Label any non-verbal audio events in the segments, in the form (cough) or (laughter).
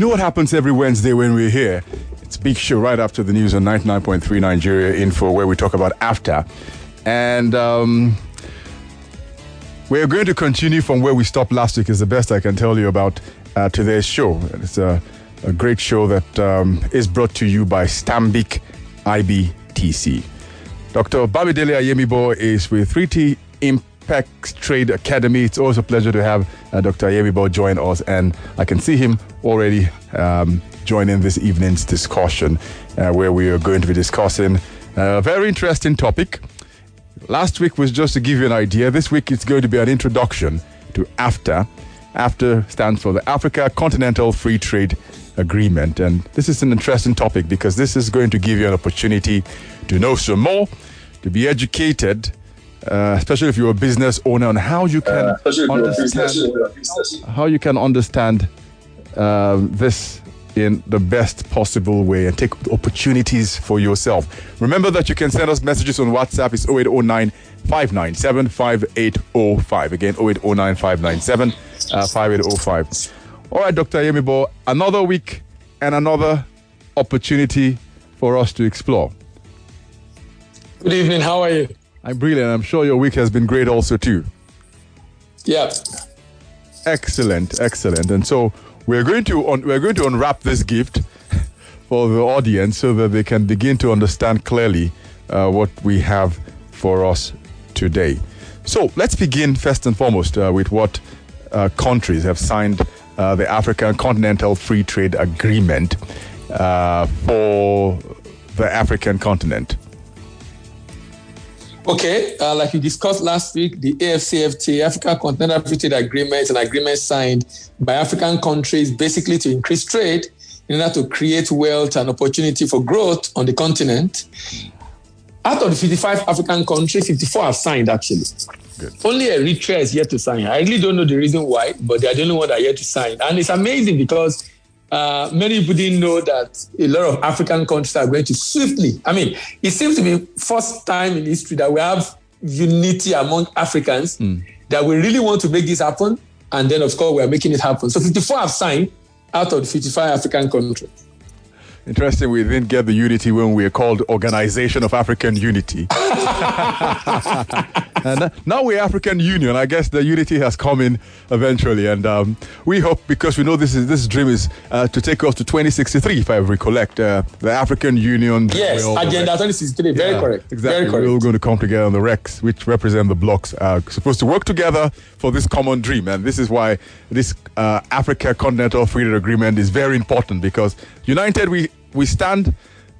You know what happens every Wednesday when we're here? It's Big Show right after the news on 99.3 Nigeria Info, where we talk about after. And um, we're going to continue from where we stopped last week, is the best I can tell you about uh, today's show. It's a, a great show that um, is brought to you by Stanbic IBTC. Dr. Bamidele Ayemibo is with 3T Trade Academy. It's always a pleasure to have uh, Dr. Ayemibo join us, and I can see him already um, joining this evening's discussion, uh, where we are going to be discussing a very interesting topic. Last week was just to give you an idea. This week it's going to be an introduction to AfTA. AfTA stands for the Africa Continental Free Trade Agreement. And this is an interesting topic because this is going to give you an opportunity to know some more, to be educated, uh, especially if you're a business owner, on how you can Uh, especially if you're a understand business- business. how you can understand uh, this in the best possible way and take opportunities for yourself. Remember that you can send us messages on WhatsApp. It's 0809 597 5805. Again, 0809 597 uh, 5805. All right, Dr. Yemibo, another week and another opportunity for us to explore. Good evening. How are you? I'm brilliant. I'm sure your week has been great also, too. Yeah. Excellent, excellent. And so we're going to un- we're going to unwrap this gift (laughs) for the audience so that they can begin to understand clearly uh, what we have for us today. So let's begin first and foremost uh, with what uh, countries have signed uh, the African Continental Free Trade Agreement uh, for the African continent. Okay. Uh, like we discussed last week, the AFCFTA, Africa Continental Free Trade Agreement, is an agreement signed by African countries basically to increase trade in order to create wealth and opportunity for growth on the continent. Out of the 55 African countries, 54 have signed actually. Good. Only Eritrea is yet to sign. I really don't know the reason why, but they are the only one that are yet to sign. And it's amazing because uh, many people didn't know that a lot of African countries are going to swiftly. I mean, it seems to be first time in history that we have unity among Africans that we really want to make this happen, and then of course we are making it happen. So 54 have signed out of the 55 African countries. Interesting, we didn't get the unity when we were called Organization of African Unity. (laughs) and uh, now we're African Union. I guess the unity has come in eventually, and um, we hope because we know this is this dream is uh, to take us to 2063, if I recollect. Uh, the African Union. Yes, Agenda 2063, very Yeah, correct. Exactly. Very correct. We're all going to come together on the RECs, which represent the blocks, are supposed to work together for this common dream. And this is why this uh, Africa Continental Free Trade Agreement is very important because united we, we stand.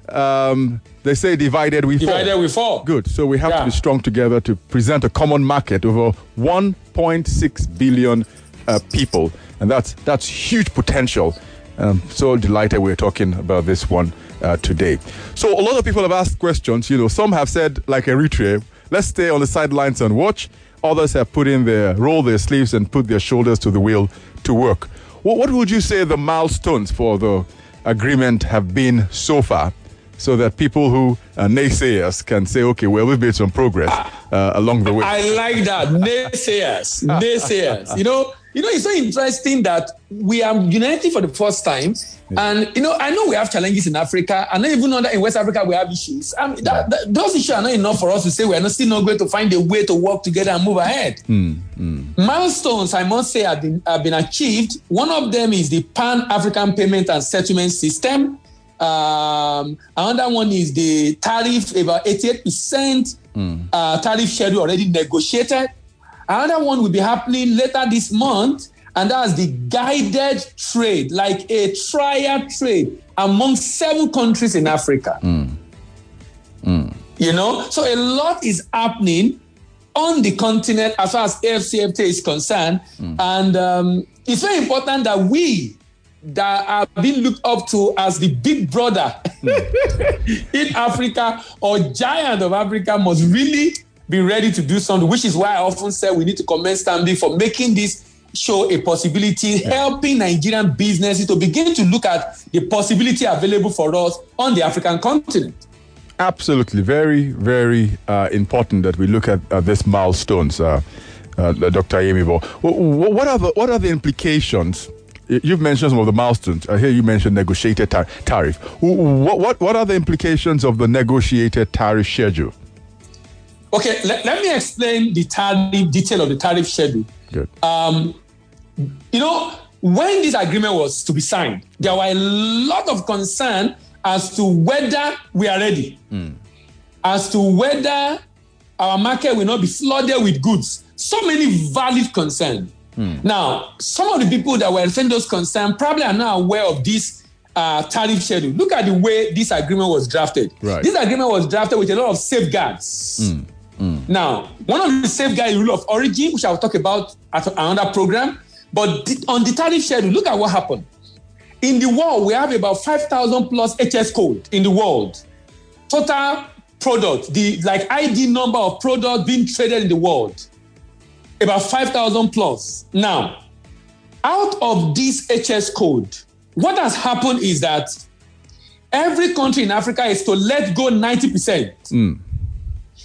Um, they say divided we fall. Divided we fall. Good. So we have to be strong together to present a common market over 1.6 billion uh, people, and that's that's huge potential. I'm so delighted we're talking about this one uh, today. So a lot of people have asked questions. You know, some have said like Eritrea, let's stay on the sidelines and watch. Others have put in their roll their sleeves and put their shoulders to the wheel to work. What, what would you say the milestones for the agreement have been so far? So that people who are naysayers can say, okay, well, we've made some progress uh, along the way. I like that. Naysayers. (laughs) Naysayers. You know, you know, it's so interesting that we are united for the first time. And you know, I know we have challenges in Africa, and even that in West Africa we have issues. I mean, that, that- those issues are not enough for us to say we are not still not going to find a way to work together and move ahead. Milestones, I must say, have been, have been achieved. One of them is the Pan African Payment and Settlement System. Um, another one is the tariff, about 88% uh, tariff schedule already negotiated. Another one will be happening later this month, and that's the guided trade, like a trial trade among seven countries in Africa. You know, so a lot is happening on the continent as far as AFCFTA is concerned, and um, it's very important that we that are being looked up to as the big brother (laughs) in Africa or giant of Africa must really be ready to do something, which is why I often say we need to commend Stanbic for making this show a possibility, helping Nigerian businesses to begin to look at the possibility available for us on the African continent. Absolutely, very, very uh, important that we look at uh, these milestones, uh, uh, Dr. Yemibo. What are the what are the implications you've mentioned some of the milestones. I hear you mentioned negotiated tar- tariff. What, what, what are the implications of the negotiated tariff schedule? Okay, let, let me explain the tariff detail of the tariff schedule. Good. Um, you know, when this agreement was to be signed, there were a lot of concern as to whether we are ready, mm. as to whether our market will not be flooded with goods. So many valid concerns. Mm. Now, some of the people that were saying those concerns probably are not aware of this uh, tariff schedule. Look at the way this agreement was drafted. Right. This agreement was drafted with a lot of safeguards. Mm. Mm. Now, one of the safeguards rule of origin, which I'll talk about at another program, but on the tariff schedule, look at what happened. In the world, we have about 5,000 plus HS code in the world. Total product, the like ID number of products being traded in the world, about 5,000 plus. Now, out of this HS code, what has happened is that every country in Africa is to let go 90%. Mm.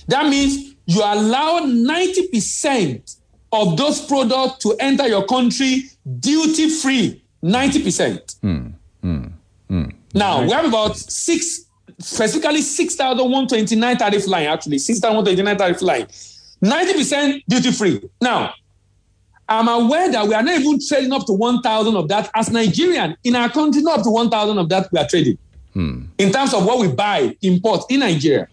That means you allow 90% of those products to enter your country duty free 90%. Mm, mm, mm. Now, we have about six, specifically 6,129 tariff line, actually, 6,129 tariff line. 90% duty free. Now, I'm aware that we are not even trading up to 1,000 of that as Nigerian. In our country, not up to 1,000 of that we are trading. Hmm. In terms of what we buy, import in Nigeria.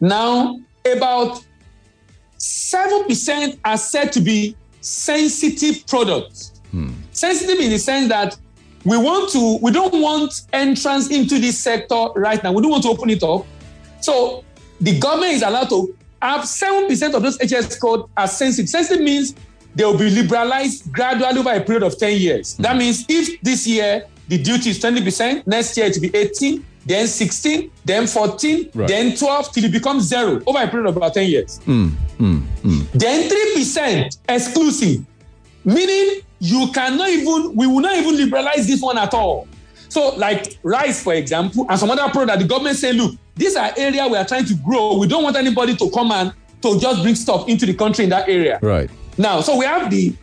Now, about 7% are said to be sensitive products. Hmm. Sensitive in the sense that we want to, we don't want entrance into this sector right now. We don't want to open it up. So the government is allowed to have 7% of those HS code as sensitive. Sensitive means they will be liberalized gradually over a period of 10 years. Hmm. That means if this year the duty is 20%, next year it will be 18, then 16, then 14, right. then 12, till it becomes zero over a period of about 10 years. Mm, mm, mm. Then 3% exclusive, meaning you cannot even, we will not even liberalize this one at all. So, like rice, for example, and some other product, the government say, look, these are areas we are trying to grow. We don't want anybody to come and to just bring stuff into the country in that area. Right. Now, so we have the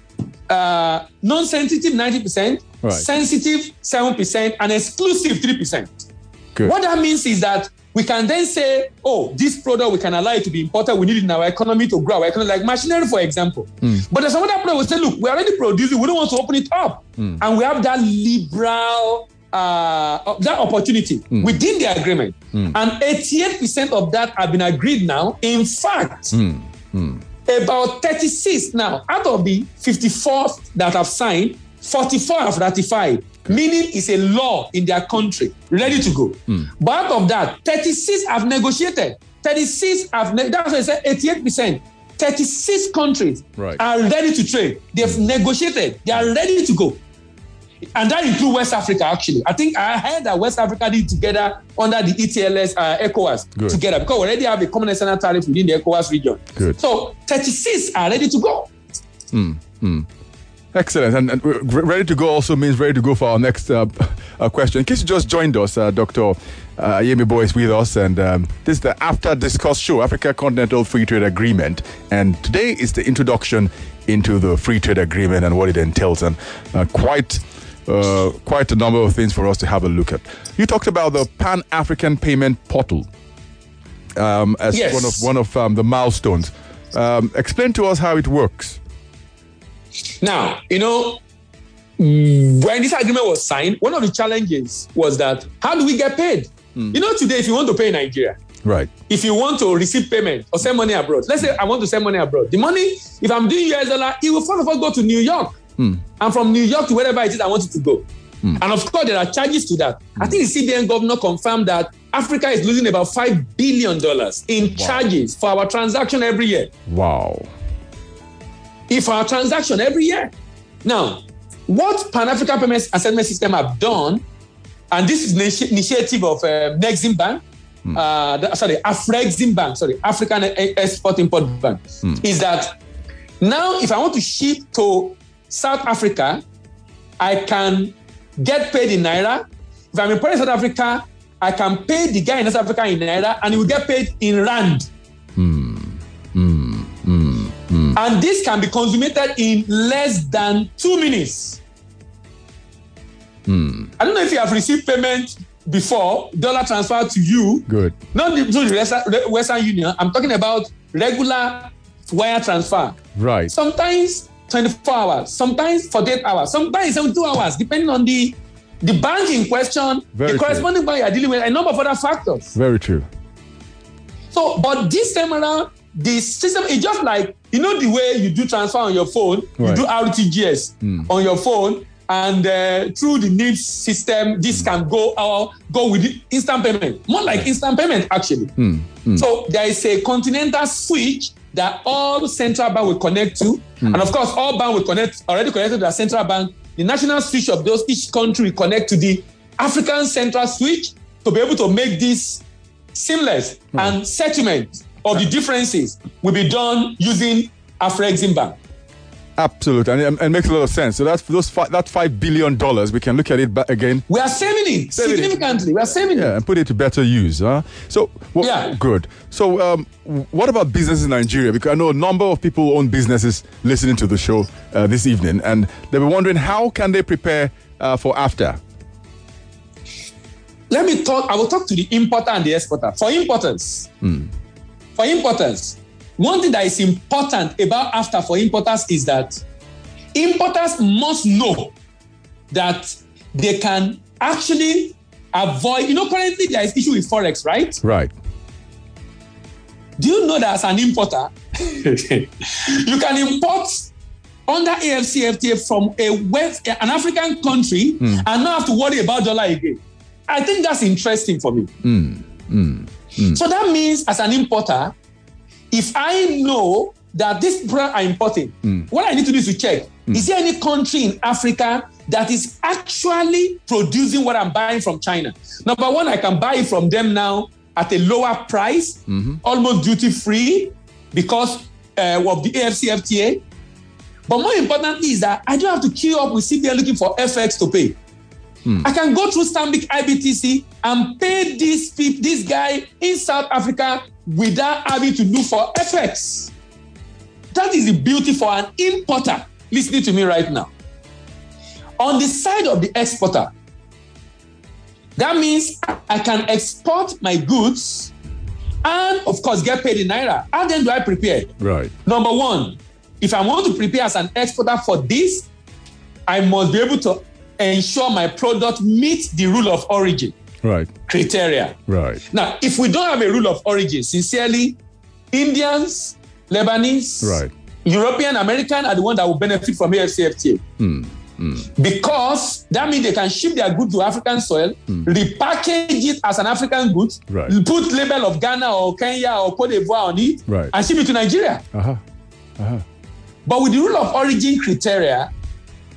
uh, non-sensitive 90%, right. sensitive 7%, and exclusive 3%. Good. What that means is that we can then say, oh, this product we can allow it to be imported. We need it in our economy to grow our economy, like machinery, for example. Mm. But there's some other product we say, look, we're already producing. We don't want to open it up, mm. and we have that liberal uh, that opportunity mm. within the agreement, mm. and 88% of that have been agreed now. In fact. Mm. About 36 now out of the 54 that have signed, 44 have ratified meaning it's a law in their country, ready to go. Mm. But out of that, 36 have negotiated. 36 have, ne- that's why I said 88%. 36 countries right. are ready to trade. They've negotiated. They are ready to go. And that includes West Africa, actually. I think I heard that West Africa did together under the ETLS, uh, ECOWAS Good. together because we already have a common external tariff within the ECOWAS region. Good. So 36 are ready to go. Mm, mm. Excellent. And, and, ready to go also means ready to go for our next uh, uh, question. In case you just joined us, uh, Dr. Uh, Ayemibo is with us, and um, this is the After Discuss show, Africa Continental Free Trade Agreement. And today is the introduction into the free trade agreement and what it entails, and uh, quite. Uh, quite a number of things for us to have a look at. You talked about the Pan African Payment Portal um, as yes. one of one of um, the milestones. Um, explain to us how it works. Now, you know, when this agreement was signed, one of the challenges was that how do we get paid? Mm. You know, today, if you want to pay in Nigeria, right? If you want to receive payment or send money abroad, let's say I want to send money abroad, the money, if I'm doing US dollar, it will first of all go to New York, mm. and from New York to wherever it is I want it to go. Mm. And of course, there are charges to that. I think the CBN governor confirmed that Africa is losing about five billion dollars in wow. charges for our transaction every year. Wow if our transaction every year. Now, what Pan African Payment and Settlement System have done, and this is an initiative of uh, Nexim Bank, mm. uh, sorry, Afrexim Bank, sorry, African Export Import Bank, mm. is that now if I want to ship to South Africa, I can get paid in Naira. If I'm importing South Africa, I can pay the guy in South Africa in Naira and he will get paid in Rand. Mm. And this can be consummated in less than two minutes. Hmm. I don't know if you have received payment before, dollar transfer to you. Good. Not to the Western Union. I'm talking about regular wire transfer. Right. Sometimes 24 hours, sometimes 48 hours, sometimes 72 hours, depending on the the bank in question, Very the corresponding true. bank you are dealing with, a number of other factors. Very true. So, but this time around, the system is just like you know the way you do transfer on your phone, right. you do RTGS mm. on your phone, and uh, through the NIBSS system, this mm. can go or go with instant payment, more like instant payment actually. Mm. So there is a continental switch that all central bank will connect to, hmm. and of course all bank will connect already connected to the central bank. The national switch of those each country will connect to the African central switch to be able to make this seamless mm. and settlement of the differences will be done using Afreximbank. Absolutely, and it makes a lot of sense. So that's those five, that five billion dollars. We can look at it back again. We are saving it saving significantly. It. We are saving yeah, it. and put it to better use. Huh? So well, yeah, good. So um, what about business in Nigeria? Because I know a number of people own businesses listening to the show uh, this evening, and they were wondering how can they prepare uh, for after let me talk, I will talk to the importer and the exporter. For importers, mm. for importers, one thing that is important about after for importers is that importers must know that they can actually avoid, you know, currently there is issue with Forex, right? Right. Do you know that as an importer, (laughs) you can import under AFCFTA from a West, an African country mm. and not have to worry about dollar again. I think that's interesting for me. Mm, mm. So that means, as an importer, if I know that this product I'm importing, mm. what I need to do is to check mm. is there any country in Africa that is actually producing what I'm buying from China? Number one, I can buy it from them now at a lower price, mm-hmm. almost duty free, because uh, of the AFCFTA. But more importantly, is that I don't have to queue up with CBN looking for FX to pay. Mm. I can go through Stanbic IBTC and pay this this guy in South Africa without having to look for FX. That is the beauty for an importer listening to me right now. On the side of the exporter, that means I can export my goods and, of course, get paid in naira. How then do I prepare? Right. Number one, if I want to prepare as an exporter for this, I must be able to ensure my product meets the rule of origin right. criteria. Right. Now, if we don't have a rule of origin, sincerely, Indians, Lebanese, right. European, American are the ones that will benefit from AFCFTA. Mm. Mm. Because that means they can ship their goods to African soil, mm. repackage it as an African good, right. put label of Ghana or Kenya or Cote d'Ivoire on it, right. and ship it to Nigeria. Uh-huh. Uh-huh. But with the rule of origin criteria,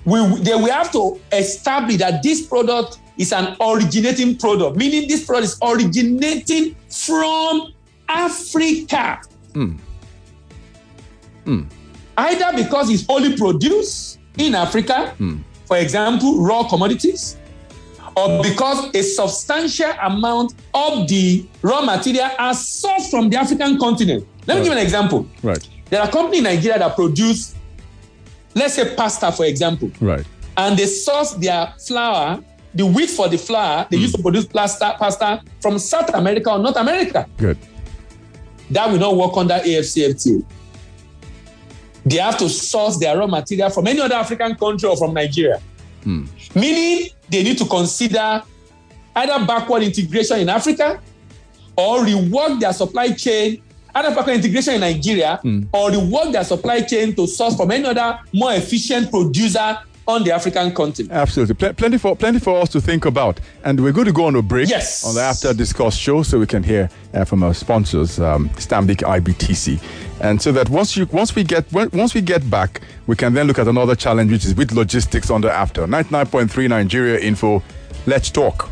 we, they will have to establish that this product is an originating product, meaning this product is originating from Africa. Mm. Mm. Either because it's only produced in Africa, mm. for example, raw commodities, or because a substantial amount of the raw material are sourced from the African continent. Let right. me give an example. Right. There are companies in Nigeria that produce let's say pasta, for example. Right. And they source their flour, the wheat for the flour, they mm. used to produce pasta, pasta from South America or North America. Good. That will not work under AFCFTA. They have to source their raw material from any other African country or from Nigeria. Mm. Meaning they need to consider either backward integration in Africa or rework their supply chain either backward integration in Nigeria mm. or rework their supply chain to source from any other more efficient producer on the African continent. Absolutely. Pl- plenty for plenty for us to think about. And we're going to go on a break yes. on the After Discuss show so we can hear uh, from our sponsors, um, Stanbic IBTC. And so that once you once we get once we get back, we can then look at another challenge which is with logistics on the After. 99.3 Nigeria Info. Let's talk.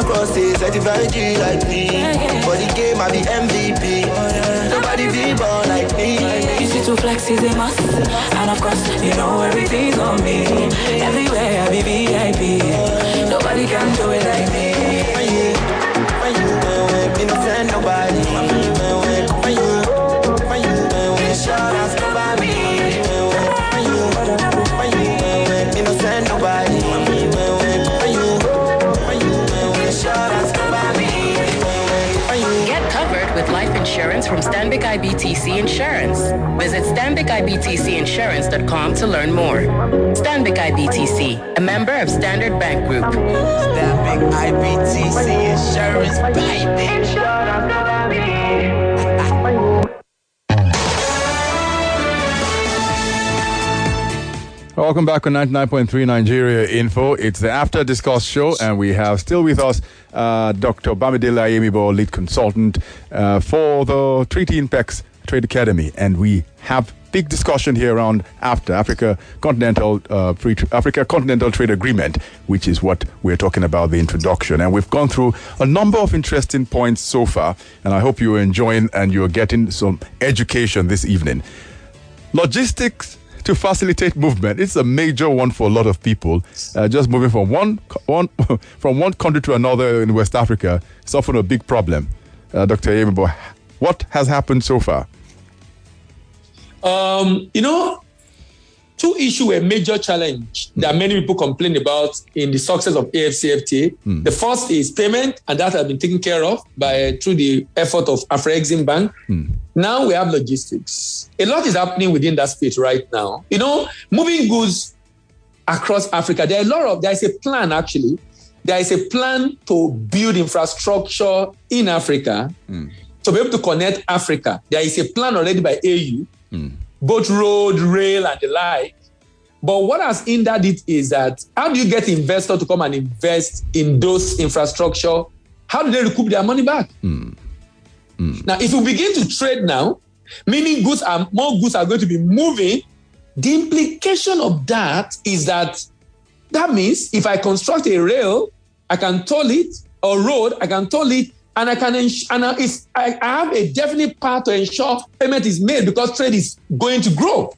Across a certified G like me. For the game, I be MVP. Nobody be born like me. Easy to flex is a must. And of course, you know everything's on me. Everywhere I be VIP. Nobody can do it like me. IBTC Insurance. Visit stanbicibtcinsurance.com to learn more. Stanbic IBTC, a member of Standard Bank Group. Stanbic IBTC Insurance, baby. Welcome back on 99.3 Nigeria Info. It's the After Discuss show, and we have still with us uh, Dr. Bamidele Ayemibo, lead consultant uh, for the 3T Impex Trade Academy. And we have big discussion here around after Africa Continental uh, Free Africa Continental Trade Agreement, which is what we're talking about the introduction. And we've gone through a number of interesting points so far, and I hope you're enjoying and you're getting some education this evening. Logistics to facilitate movement. It's a major one for a lot of people. Uh, just moving from one one (laughs) from one country to another in West Africa is often a big problem. Uh, Dr. Ayemibo, what has happened so far? Um, you know, two issue a major challenge that hmm. many people complain about in the success of AFCFTA. Hmm. The first is payment, and that has been taken care of by through the effort of Afrexim Bank. Hmm. Now we have logistics. A lot is happening within that space right now. You know, moving goods across Africa. There are a lot of there is a plan actually. There is a plan to build infrastructure in Africa to be able to connect Africa. There is a plan already by AU, both road, rail, and the like. But what has hindered it is that how do you get investor to come and invest in those infrastructure? How do they recoup their money back? Hmm. Hmm. Now, if we begin to trade now, meaning goods are more goods are going to be moving, the implication of that is that that means if I construct a rail, I can toll it, or road, I can toll it, and I can ens- and I, it's, I, have a definite part to ensure payment is made because trade is going to grow,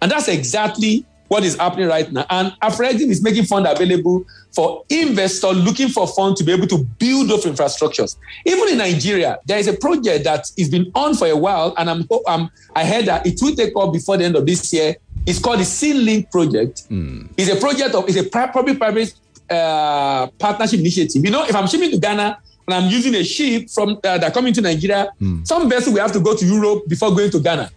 and that's exactly what is happening right now. And Afrexim is making fund available for investors looking for funds to be able to build those infrastructures. Even in Nigeria, there is a project that has been on for a while, and I'm, I'm I heard that it will take off before the end of this year. It's called the Sea Link project. It's a project of it's a public-private uh, partnership initiative. You know, if I'm shipping to Ghana and I'm using a ship from uh, that coming to Nigeria, hmm. some vessel will have to go to Europe before going to Ghana.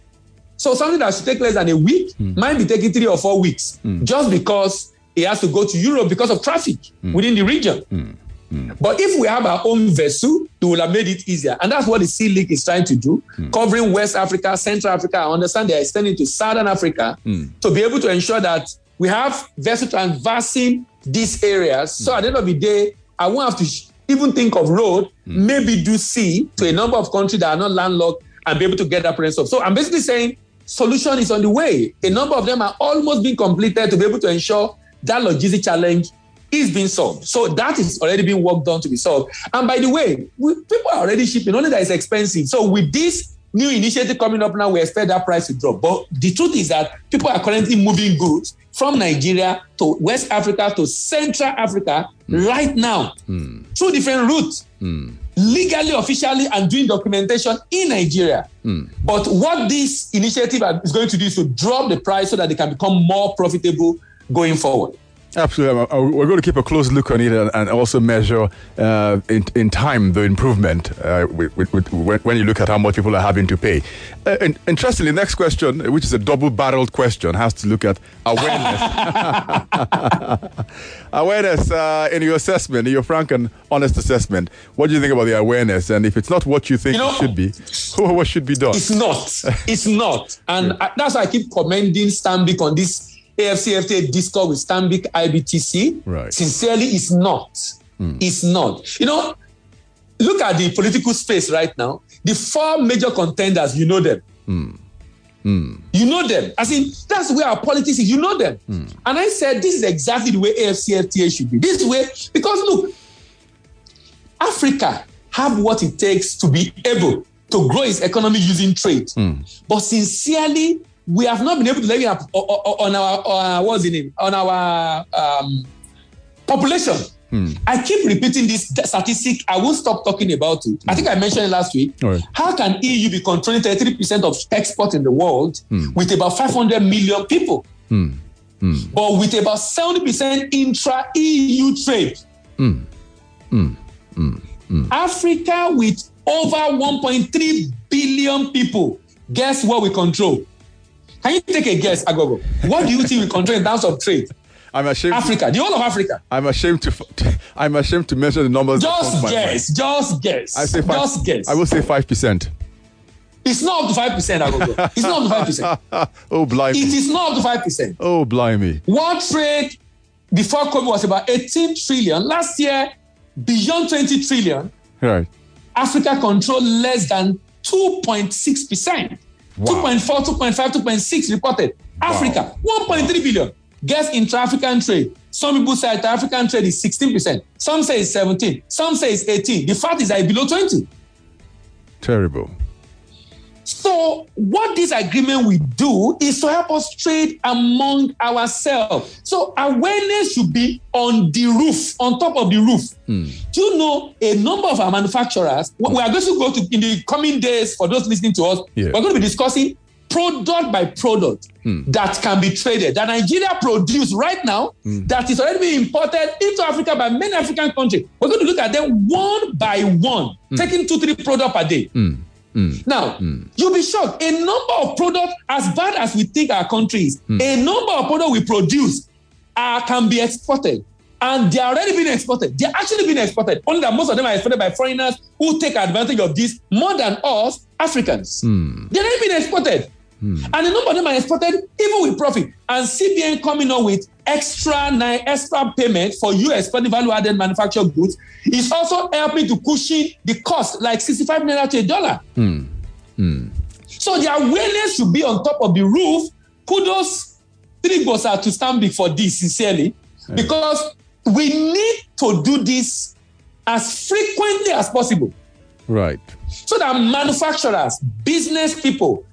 So something that should take less than a week hmm. might be taking three or four weeks hmm. just because it has to go to Europe because of traffic within the region. But if we have our own vessel, it will have made it easier. And that's what the Sea Link is trying to do, covering West Africa, Central Africa. I understand they're extending to Southern Africa to be able to ensure that we have vessel transversing these areas. So at the end of the day, I won't have to even think of road, hmm. maybe do sea to a number of countries that are not landlocked and be able to get that presence of. So I'm basically saying solution is on the way. A number of them are almost being completed to be able to ensure that logistic challenge is being solved. So that is already being worked on to be solved. And by the way, we, people are already shipping, only that it's expensive. So with this new initiative coming up now, we expect that price to drop. But the truth is that people are currently moving goods from Nigeria to West Africa to Central Africa hmm. right now. Hmm. Through different routes. Hmm. Legally, officially, and doing documentation in Nigeria. But what this initiative is going to do is to drop the price so that they can become more profitable going forward. Absolutely. Uh, We're going to keep a close look on it and, also measure uh, in, in time the improvement uh, with, with, with, when, you look at how much people are having to pay. Uh, and, interestingly, next question, which is a double barreled question, has to look at awareness. (laughs) awareness uh, in your assessment, in your frank and honest assessment. What do you think about the awareness? And if it's not what you think You know, it should be, (laughs) what should be done? It's not. It's not. And (laughs) I, that's why I keep commending Stanbic on this AFCFTA discord with Stanbic IBTC. Right. Sincerely, it's not. Hmm. It's not. You know, look at the political space right now. The four major contenders, you know them. Hmm. Hmm. You know them. I mean, that's where our politics is. You know them. And I said, this is exactly the way AFCFTA should be. This way, because look, Africa have what it takes to be able to grow its economy using trade. But sincerely, we have not been able to leverage up o- o- on our, uh, what's the name, on our um, population. Hmm. I keep repeating this statistic. I won't stop talking about it. I think I mentioned it last week. Right. How can EU be controlling 33% of export in the world hmm. with about 500 million people? Hmm. But with about 70% intra EU trade. Africa with over 1.3 billion people. Guess what we control? Can you take a guess, Agogo? What do you think we control in terms of trade? I'm ashamed. Africa, the whole of Africa. I'm ashamed to. (laughs) I'm ashamed to mention the numbers. Just to guess, just guess. I say five. Just guess. I will say five percent. It's not up to five percent, Agogo. It's not up to five percent. (laughs) Oh blimey! It is not up to five percent. Oh blimey! World trade before COVID was about 18 trillion. Last year, beyond 20 trillion. Right. Africa controlled less than 2.6 percent. Wow. 2.4, 2.5, 2.6 reported. Africa, 1.3 billion. Guess intra-African trade. Some people say intra-African trade is 16%. Some say it's 17. Some say it's 18. The fact is that it's below 20. Terrible. So what this agreement will do is to help us trade among ourselves. So awareness should be on the roof, on top of the roof. Hmm. Do you know a number of our manufacturers? We we are going to go to in the coming days for those listening to us. Yeah. We're going to be discussing product by product hmm. that can be traded that Nigeria produce right now hmm. that is already being imported into Africa by many African countries. We're going to look at them one by one, taking two, three products per day. Mm. Now, mm. you'll be shocked. A number of products, as bad as we think our country is, mm. a number of products we produce uh, can be exported. And they are already being exported. They're actually being exported. Only that most of them are exported by foreigners who take advantage of this more than us, Africans. They're already being exported. And a number of them are exported even with profit. And CBN coming up with extra nine extra payment for you exporting value added manufactured goods is also helping to cushion the cost, like 65 naira to a dollar. Hmm. Hmm. So the awareness should be on top of the roof. Kudos, three are to Stanbic for this, sincerely, because we need to do this as frequently as possible Right. so that manufacturers, business people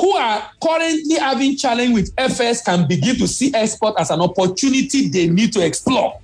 who are currently having challenge with FX can begin to see export as an opportunity they need to explore.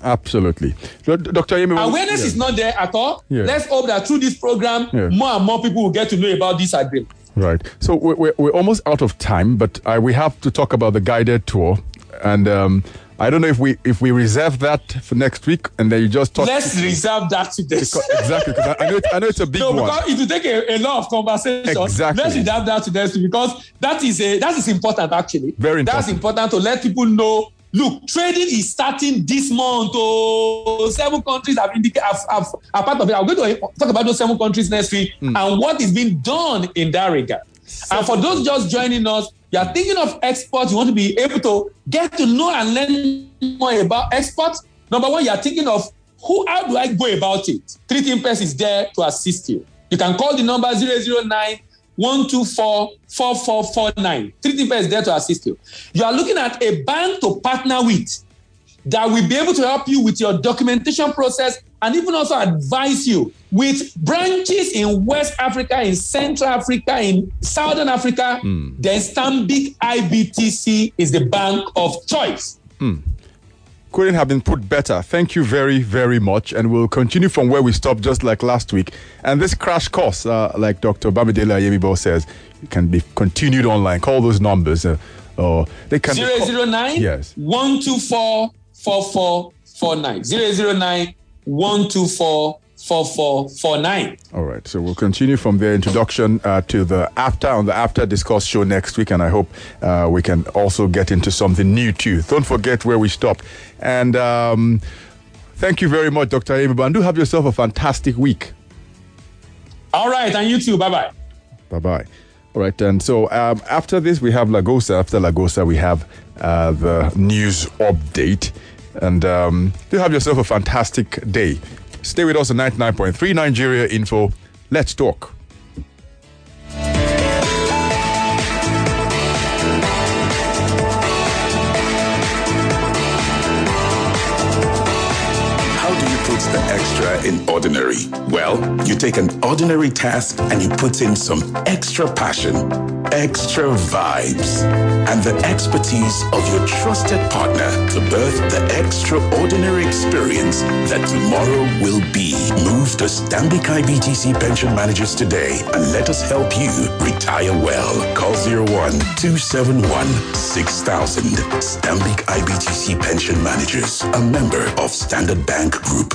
Absolutely. Dr. Yemi, Awareness yeah. is not there at all. Yeah. Let's hope that through this program, Yeah. more and more people will get to know about this agreement. Right. So we're, we're, almost out of time, but uh, we have to talk about the guided tour. And um, I don't know if we if we reserve that for next week and then you just talk. Let's reserve that today. this. exactly, because I, I know it, I know it's a big No, one. because it will take a, a lot of conversation. Exactly. Let's reserve that to next week because that is a that is important actually. Very important. That's important. to let people know. Look, trading is starting this month. Oh, seven countries have indicated have, have, are part of it. I'm going to talk about those seven countries next week Hmm. and what is being done in that regard. And for those just joining us, you are thinking of exports, you want to be able to get to know and learn more about exports. Number one, you are thinking of who, how do I go about it? Three Thinkers is there to assist you. You can call the number 009 124 4449. Three Thinkers is there to assist you. You are looking at a bank to partner with that will be able to help you with your documentation process and even also advise you with branches in West Africa, in Central Africa, in Southern Africa. The Stanbic IBTC is the bank of choice. couldn't have been put better. Thank you very, very much. And we'll continue from where we stopped just like last week. And this crash course, uh, like Dr. Bamidele Ayemibo says, can be continued online. Call those numbers. Uh, or they can be call- 009 Yes. 124 4449. 009 124 4449. All right. So we'll continue from their introduction uh, to the after on the after discuss show next week, and I hope uh, we can also get into something new too. Don't forget where we stopped. And um, thank you very much, Dr. Ayemibo. And do have yourself a fantastic week. All right, and you too. Bye bye. Bye bye. All right, and so um, after this, we have Lagosa. After Lagosa, we have uh, the news update. And um, do have yourself a fantastic day. Stay with us on 99.3 Nigeria Info. Let's talk. In ordinary? Well, you take an ordinary task and you put in some extra passion, extra vibes, and the expertise of your trusted partner to birth the extraordinary experience that tomorrow will be. Move to Stanbic IBTC Pension Managers today and let us help you retire well. Call 01 271 6000. Stanbic IBTC Pension Managers, a member of Standard Bank Group.